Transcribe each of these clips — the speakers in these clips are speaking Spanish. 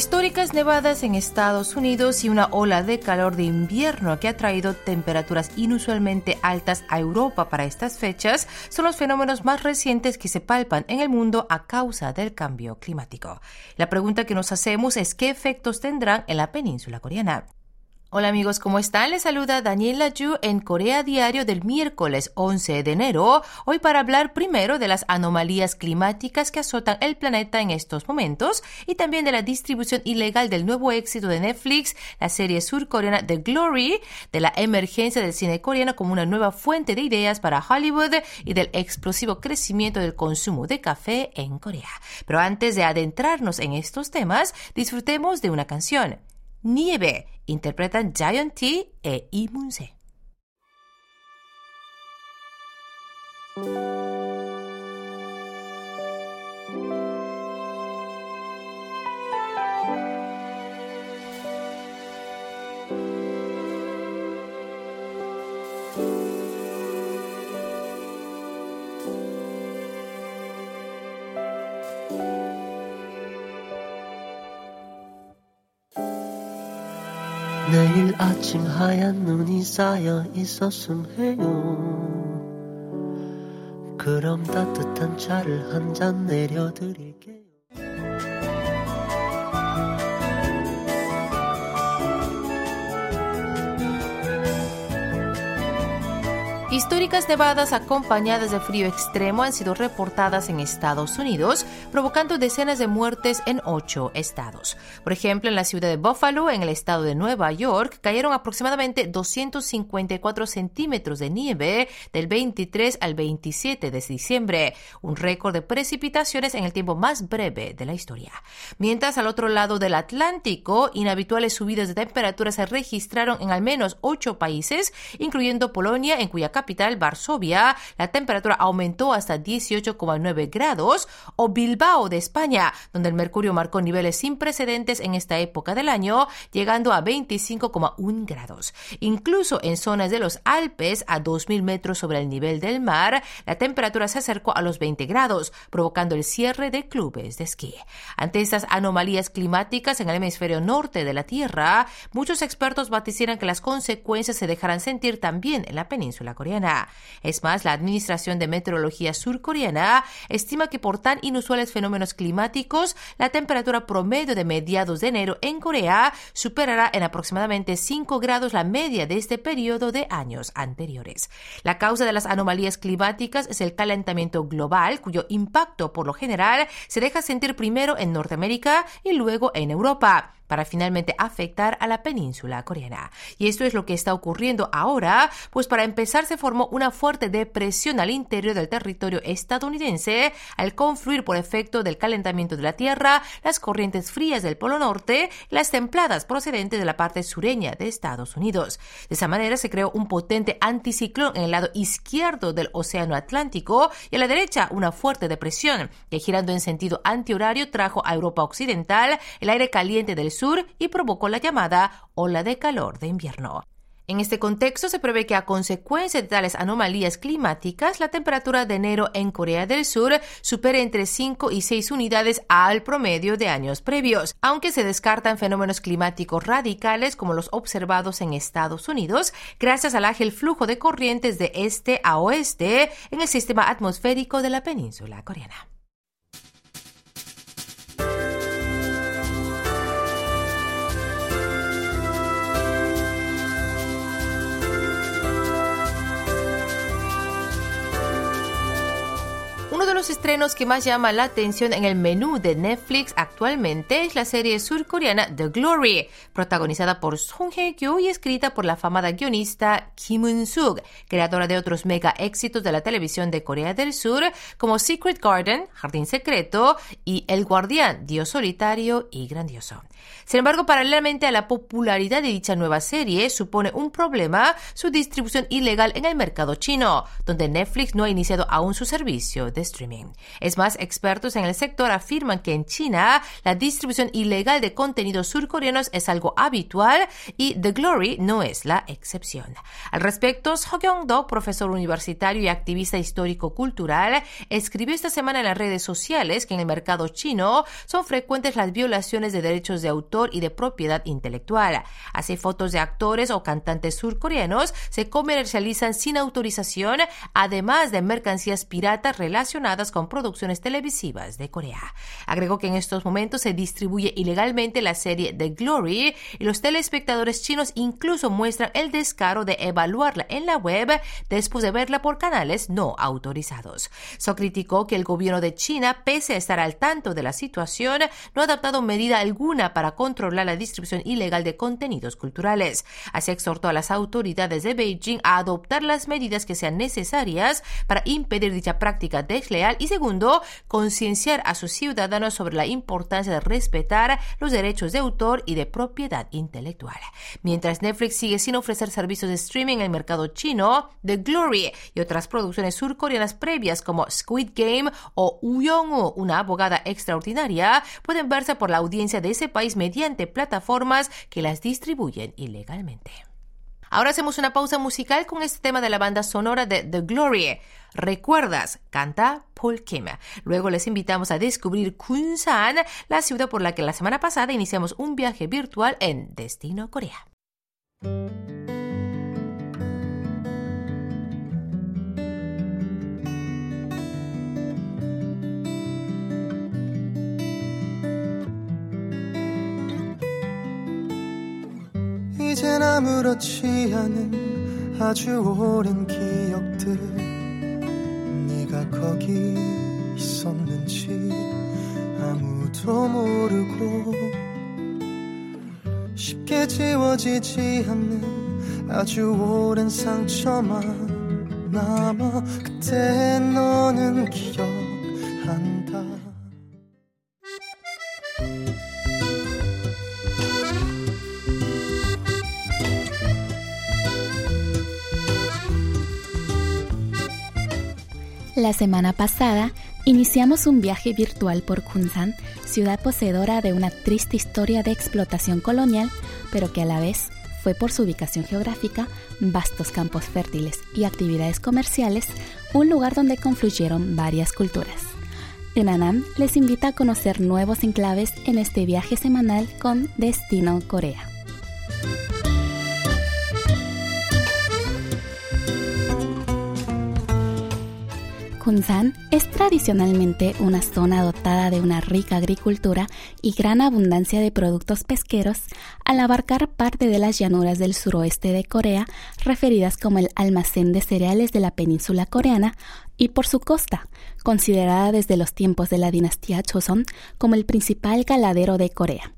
Históricas nevadas en Estados Unidos y una ola de calor de invierno que ha traído temperaturas inusualmente altas a Europa para estas fechas son los fenómenos más recientes que se palpan en el mundo a causa del cambio climático. La pregunta que nos hacemos es qué efectos tendrán en la península coreana. Hola amigos, ¿cómo están? Les saluda Daniela Yu en Corea Diario del miércoles 11 de enero, hoy para hablar primero de las anomalías climáticas que azotan el planeta en estos momentos y también de la distribución ilegal del nuevo éxito de Netflix, la serie surcoreana The Glory, de la emergencia del cine coreano como una nueva fuente de ideas para Hollywood y del explosivo crecimiento del consumo de café en Corea. Pero antes de adentrarnos en estos temas, disfrutemos de una canción. Nieve interpretan Giant T e Imunse. 아침 하얀 눈이 쌓여 있었음 해요. 그럼 따뜻한 차를 한 잔 내려드릴게요. Históricas nevadas acompañadas de frío extremo han sido reportadas en Estados Unidos, provocando decenas de muertes en ocho estados. Por ejemplo, en la ciudad de Buffalo, en el estado de Nueva York, cayeron aproximadamente 254 centímetros de nieve del 23 al 27 de diciembre, un récord de precipitaciones en el tiempo más breve de la historia. Mientras al otro lado del Atlántico, inhabituales subidas de temperatura se registraron en al menos ocho países, incluyendo Polonia, en cuya capital, Varsovia, la temperatura aumentó hasta 18,9 grados, o Bilbao de España, donde el mercurio marcó niveles sin precedentes en esta época del año, llegando a 25,1 grados. Incluso en zonas de los Alpes, a 2.000 metros sobre el nivel del mar, la temperatura se acercó a los 20 grados, provocando el cierre de clubes de esquí. Ante estas anomalías climáticas en el hemisferio norte de la Tierra, muchos expertos vaticinan que las consecuencias se dejarán sentir también en la península coreana. Es más, la Administración de Meteorología surcoreana estima que por tan inusuales fenómenos climáticos, la temperatura promedio de mediados de enero en Corea superará en aproximadamente 5 grados la media de este periodo de años anteriores. La causa de las anomalías climáticas es el calentamiento global, cuyo impacto por lo general se deja sentir primero en Norteamérica y luego en Europa para finalmente afectar a la península coreana. Y esto es lo que está ocurriendo ahora, pues para empezar se formó una fuerte depresión al interior del territorio estadounidense al confluir por efecto del calentamiento de la Tierra, las corrientes frías del Polo Norte las templadas procedentes de la parte sureña de Estados Unidos. De esa manera se creó un potente anticiclón en el lado izquierdo del Océano Atlántico y a la derecha una fuerte depresión que girando en sentido antihorario trajo a Europa Occidental el aire caliente del sur y provocó la llamada ola de calor de invierno. En este contexto se prevé que a consecuencia de tales anomalías climáticas, la temperatura de enero en Corea del Sur supere entre 5 y 6 unidades al promedio de años previos, aunque se descartan fenómenos climáticos radicales como los observados en Estados Unidos gracias al ágil flujo de corrientes de este a oeste en el sistema atmosférico de la península coreana. Los estrenos que más llama la atención en el menú de Netflix actualmente es la serie surcoreana The Glory, protagonizada por Song Hye-kyo y escrita por la afamada guionista Kim Eun-suk, creadora de otros mega éxitos de la televisión de Corea del Sur como Secret Garden, Jardín Secreto y El Guardián, Dios Solitario y Grandioso. Sin embargo, paralelamente a la popularidad de dicha nueva serie, supone un problema su distribución ilegal en el mercado chino, donde Netflix no ha iniciado aún su servicio de streaming. Streaming. Es más, expertos en el sector afirman que en China la distribución ilegal de contenidos surcoreanos es algo habitual y The Glory no es la excepción. Al respecto, So Kyung-do, profesor universitario y activista histórico-cultural, escribió esta semana en las redes sociales que en el mercado chino son frecuentes las violaciones de derechos de autor y de propiedad intelectual. Así, fotos de actores o cantantes surcoreanos se comercializan sin autorización, además de mercancías piratas relacionadas con producciones televisivas de Corea. Agregó que en estos momentos se distribuye ilegalmente la serie The Glory y los telespectadores chinos incluso muestran el descaro de evaluarla en la web después de verla por canales no autorizados. So criticó que el gobierno de China, pese a estar al tanto de la situación, no ha adoptado medida alguna para controlar la distribución ilegal de contenidos culturales. Así exhortó a las autoridades de Beijing a adoptar las medidas que sean necesarias para impedir dicha práctica y segundo, concienciar a sus ciudadanos sobre la importancia de respetar los derechos de autor y de propiedad intelectual. Mientras Netflix sigue sin ofrecer servicios de streaming en el mercado chino, The Glory y otras producciones surcoreanas previas como Squid Game o Uyong, una abogada extraordinaria, pueden verse por la audiencia de ese país mediante plataformas que las distribuyen ilegalmente. Ahora hacemos una pausa musical con este tema de la banda sonora de The Glory. ¿Recuerdas? Canta Paul Kim. Luego les invitamos a descubrir Kunsan, la ciudad por la que la semana pasada iniciamos un viaje virtual en Destino Corea. 이젠 아무렇지 않은 아주 오랜 기억들. 네가 거기 있었는지 아무도 모르고 쉽게 지워지지 않는 아주 오랜 상처만 남아 그때 너는 기억 La semana pasada iniciamos un viaje virtual por Kunsan, ciudad poseedora de una triste historia de explotación colonial, pero que a la vez fue por su ubicación geográfica, vastos campos fértiles y actividades comerciales, un lugar donde confluyeron varias culturas. UNANAM les invita a conocer nuevos enclaves en este viaje semanal con Destino Corea. Kunsan es tradicionalmente una zona dotada de una rica agricultura y gran abundancia de productos pesqueros, al abarcar parte de las llanuras del suroeste de Corea, referidas como el almacén de cereales de la península coreana, y por su costa, considerada desde los tiempos de la dinastía Joseon como el principal galadero de Corea.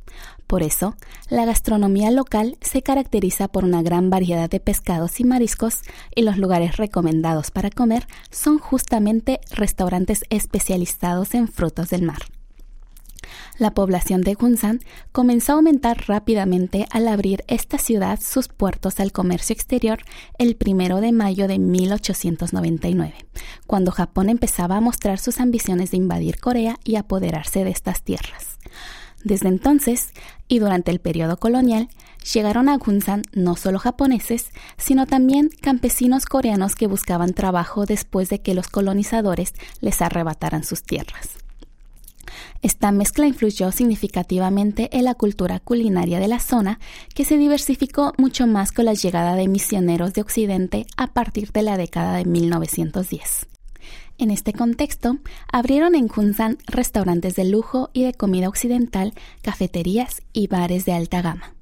Por eso, la gastronomía local se caracteriza por una gran variedad de pescados y mariscos y los lugares recomendados para comer son justamente restaurantes especializados en frutos del mar. La población de Gunsan comenzó a aumentar rápidamente al abrir esta ciudad sus puertos al comercio exterior el primero de mayo de 1899, cuando Japón empezaba a mostrar sus ambiciones de invadir Corea y apoderarse de estas tierras. Desde entonces, y durante el periodo colonial, llegaron a Gunsan no solo japoneses, sino también campesinos coreanos que buscaban trabajo después de que los colonizadores les arrebataran sus tierras. Esta mezcla influyó significativamente en la cultura culinaria de la zona, que se diversificó mucho más con la llegada de misioneros de Occidente a partir de la década de 1910. En este contexto, abrieron en Kunsan restaurantes de lujo y de comida occidental, cafeterías y bares de alta gama.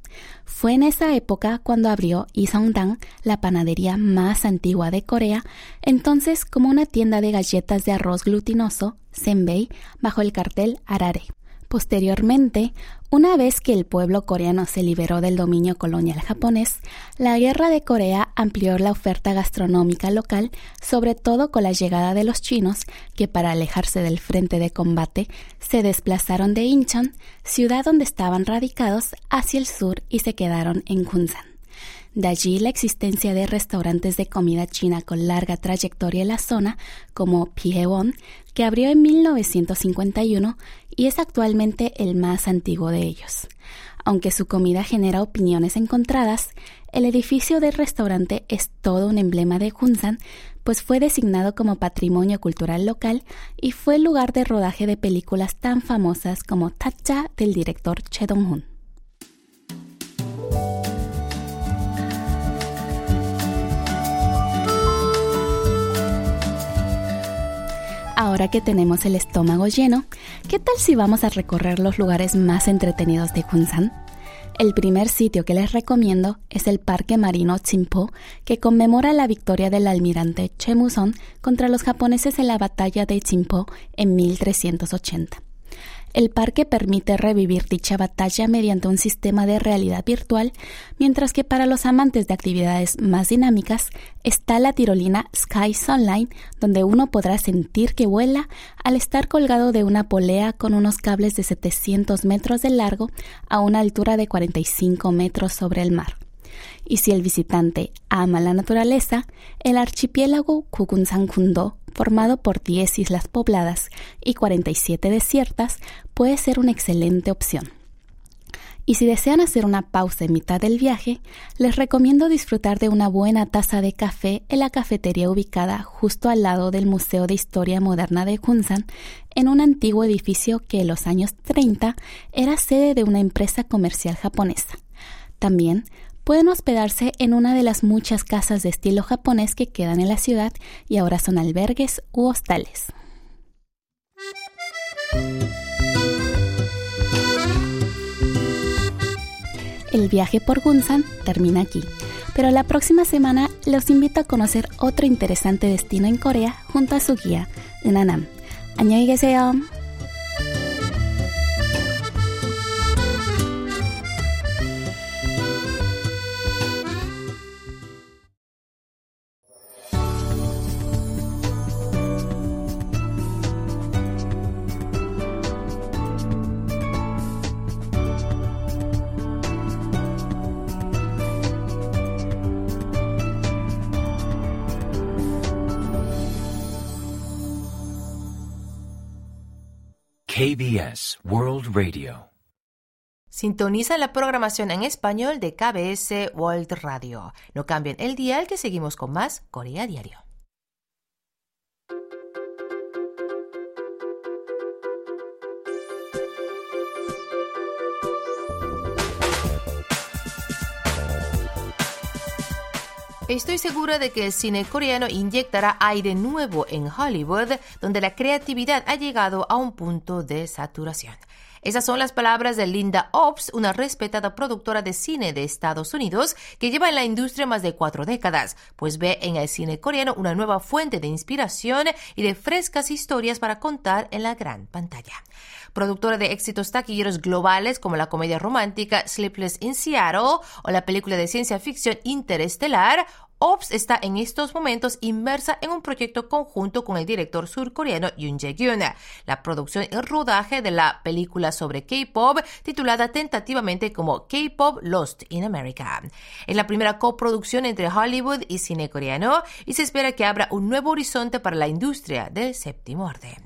Fue en esa época cuando abrió Isongdang, la panadería más antigua de Corea, entonces como una tienda de galletas de arroz glutinoso, Senbei, bajo el cartel Arare. Posteriormente, una vez que el pueblo coreano se liberó del dominio colonial japonés, la guerra de Corea amplió la oferta gastronómica local, sobre todo con la llegada de los chinos, que para alejarse del frente de combate se desplazaron de Incheon, ciudad donde estaban radicados, hacia el sur y se quedaron en Kunsan. De allí la existencia de restaurantes de comida china con larga trayectoria en la zona, como Piewon, que abrió en 1951 y es actualmente el más antiguo de ellos. Aunque su comida genera opiniones encontradas, el edificio del restaurante es todo un emblema de Hunsan, pues fue designado como patrimonio cultural local y fue el lugar de rodaje de películas tan famosas como Tacha del director Che Dong-hun. Ahora que tenemos el estómago lleno, ¿qué tal si vamos a recorrer los lugares más entretenidos de Hunsan? El primer sitio que les recomiendo es el Parque Marino Chimpo, que conmemora la victoria del almirante Chemuson contra los japoneses en la batalla de Chimpo en 1380. El parque permite revivir dicha batalla mediante un sistema de realidad virtual, mientras que para los amantes de actividades más dinámicas está la tirolina Sky Sunline, donde uno podrá sentir que vuela al estar colgado de una polea con unos cables de 700 metros de largo a una altura de 45 metros sobre el mar. Y si el visitante ama la naturaleza, el archipiélago Kukunsan-Kundo, formado por 10 islas pobladas y 47 desiertas, puede ser una excelente opción. Y si desean hacer una pausa en mitad del viaje, les recomiendo disfrutar de una buena taza de café en la cafetería ubicada justo al lado del Museo de Historia Moderna de Kunsan, en un antiguo edificio que en los años 30 era sede de una empresa comercial japonesa. También pueden hospedarse en una de las muchas casas de estilo japonés que quedan en la ciudad y ahora son albergues u hostales. El viaje por Gunsan termina aquí, pero la próxima semana los invito a conocer otro interesante destino en Corea junto a su guía, Unanam. 안녕히 계세요. KBS World Radio. Sintoniza la programación en español de KBS World Radio. No cambien el dial que seguimos con más Corea Diario. Estoy segura de que el cine coreano inyectará aire nuevo en Hollywood, donde la creatividad ha llegado a un punto de saturación. Esas son las palabras de Linda Ops, una respetada productora de cine de Estados Unidos que lleva en la industria más de cuatro décadas, pues ve en el cine coreano una nueva fuente de inspiración y de frescas historias para contar en la gran pantalla. Productora de éxitos taquilleros globales como la comedia romántica Sleepless in Seattle o la película de ciencia ficción Interestelar, Ops está en estos momentos inmersa en un proyecto conjunto con el director surcoreano Yoon Jae-gyun. La producción y rodaje de la película sobre K-pop, titulada tentativamente como K-pop Lost in America. Es la primera coproducción entre Hollywood y cine coreano y se espera que abra un nuevo horizonte para la industria del séptimo arte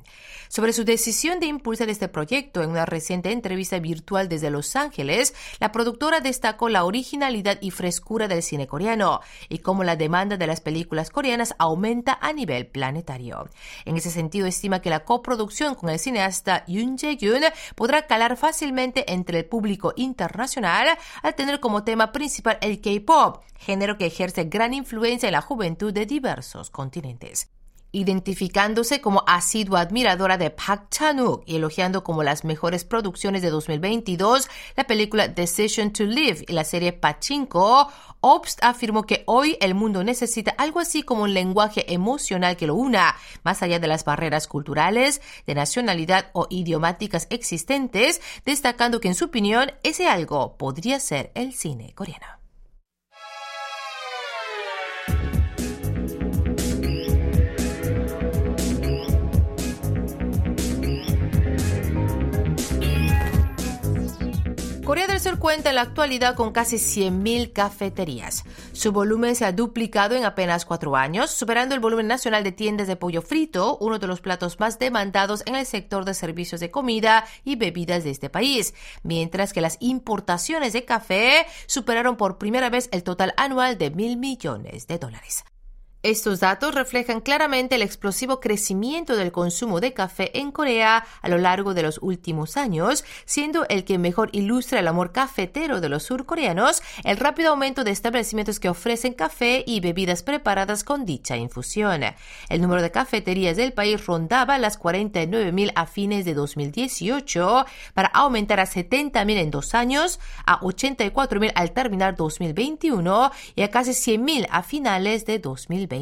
sobre su decisión de impulsar este proyecto en una reciente entrevista virtual desde Los Ángeles, la productora destacó la originalidad y frescura del cine coreano y cómo la demanda de las películas coreanas aumenta a nivel planetario. En ese sentido, estima que la coproducción con el cineasta Yoon Jae-gyun podrá calar fácilmente entre el público internacional al tener como tema principal el K-pop, género que ejerce gran influencia en la juventud de diversos continentes identificándose como asidua admiradora de Park Chan-wook y elogiando como las mejores producciones de 2022 la película Decision to Live y la serie Pachinko, Obst afirmó que hoy el mundo necesita algo así como un lenguaje emocional que lo una, más allá de las barreras culturales, de nacionalidad o idiomáticas existentes, destacando que en su opinión ese algo podría ser el cine coreano. Corea del Sur cuenta en la actualidad con casi 100.000 cafeterías. Su volumen se ha duplicado en apenas cuatro años, superando el volumen nacional de tiendas de pollo frito, uno de los platos más demandados en el sector de servicios de comida y bebidas de este país, mientras que las importaciones de café superaron por primera vez el total anual de mil millones de dólares. Estos datos reflejan claramente el explosivo crecimiento del consumo de café en Corea a lo largo de los últimos años, siendo el que mejor ilustra el amor cafetero de los surcoreanos el rápido aumento de establecimientos que ofrecen café y bebidas preparadas con dicha infusión. El número de cafeterías del país rondaba las 49.000 a fines de 2018 para aumentar a 70.000 en dos años, a 84.000 al terminar 2021 y a casi 100.000 a finales de 2020.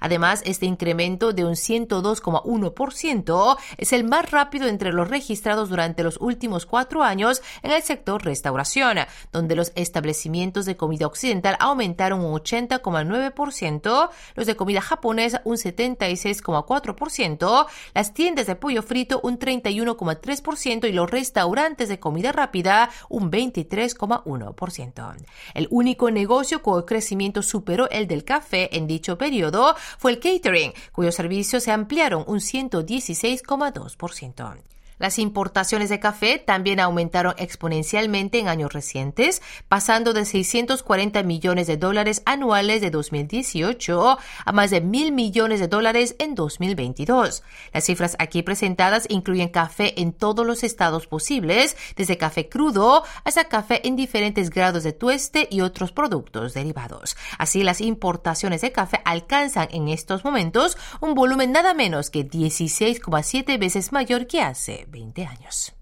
Además, este incremento de un 102,1% es el más rápido entre los registrados durante los últimos cuatro años en el sector restauración, donde los establecimientos de comida occidental aumentaron un 80,9%, los de comida japonesa un 76,4%, las tiendas de pollo frito un 31,3% y los restaurantes de comida rápida un 23,1%. El único negocio con crecimiento superó el del café en dicho periodo fue el catering, cuyos servicios se ampliaron un 116,2%. Las importaciones de café también aumentaron exponencialmente en años recientes, pasando de 640 millones de dólares anuales de 2018 a más de mil millones de dólares en 2022. Las cifras aquí presentadas incluyen café en todos los estados posibles, desde café crudo hasta café en diferentes grados de tueste y otros productos derivados. Así, las importaciones de café alcanzan en estos momentos un volumen nada menos que 16,7 veces mayor que hace 20 años.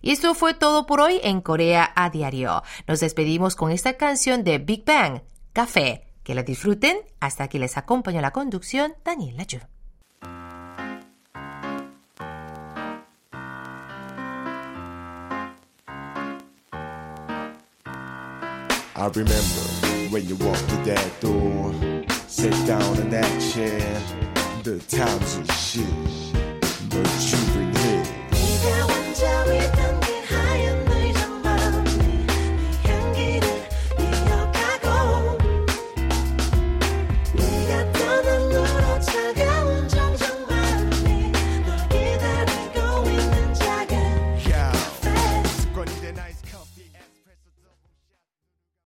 Y esto fue todo por hoy en Corea a Diario. Nos despedimos con esta canción de Big Bang, Café. Que la disfruten. Hasta aquí les acompaña la conducción Daniel Lachu. I remember when you walked through that door, sit down in that chair, the times of shit.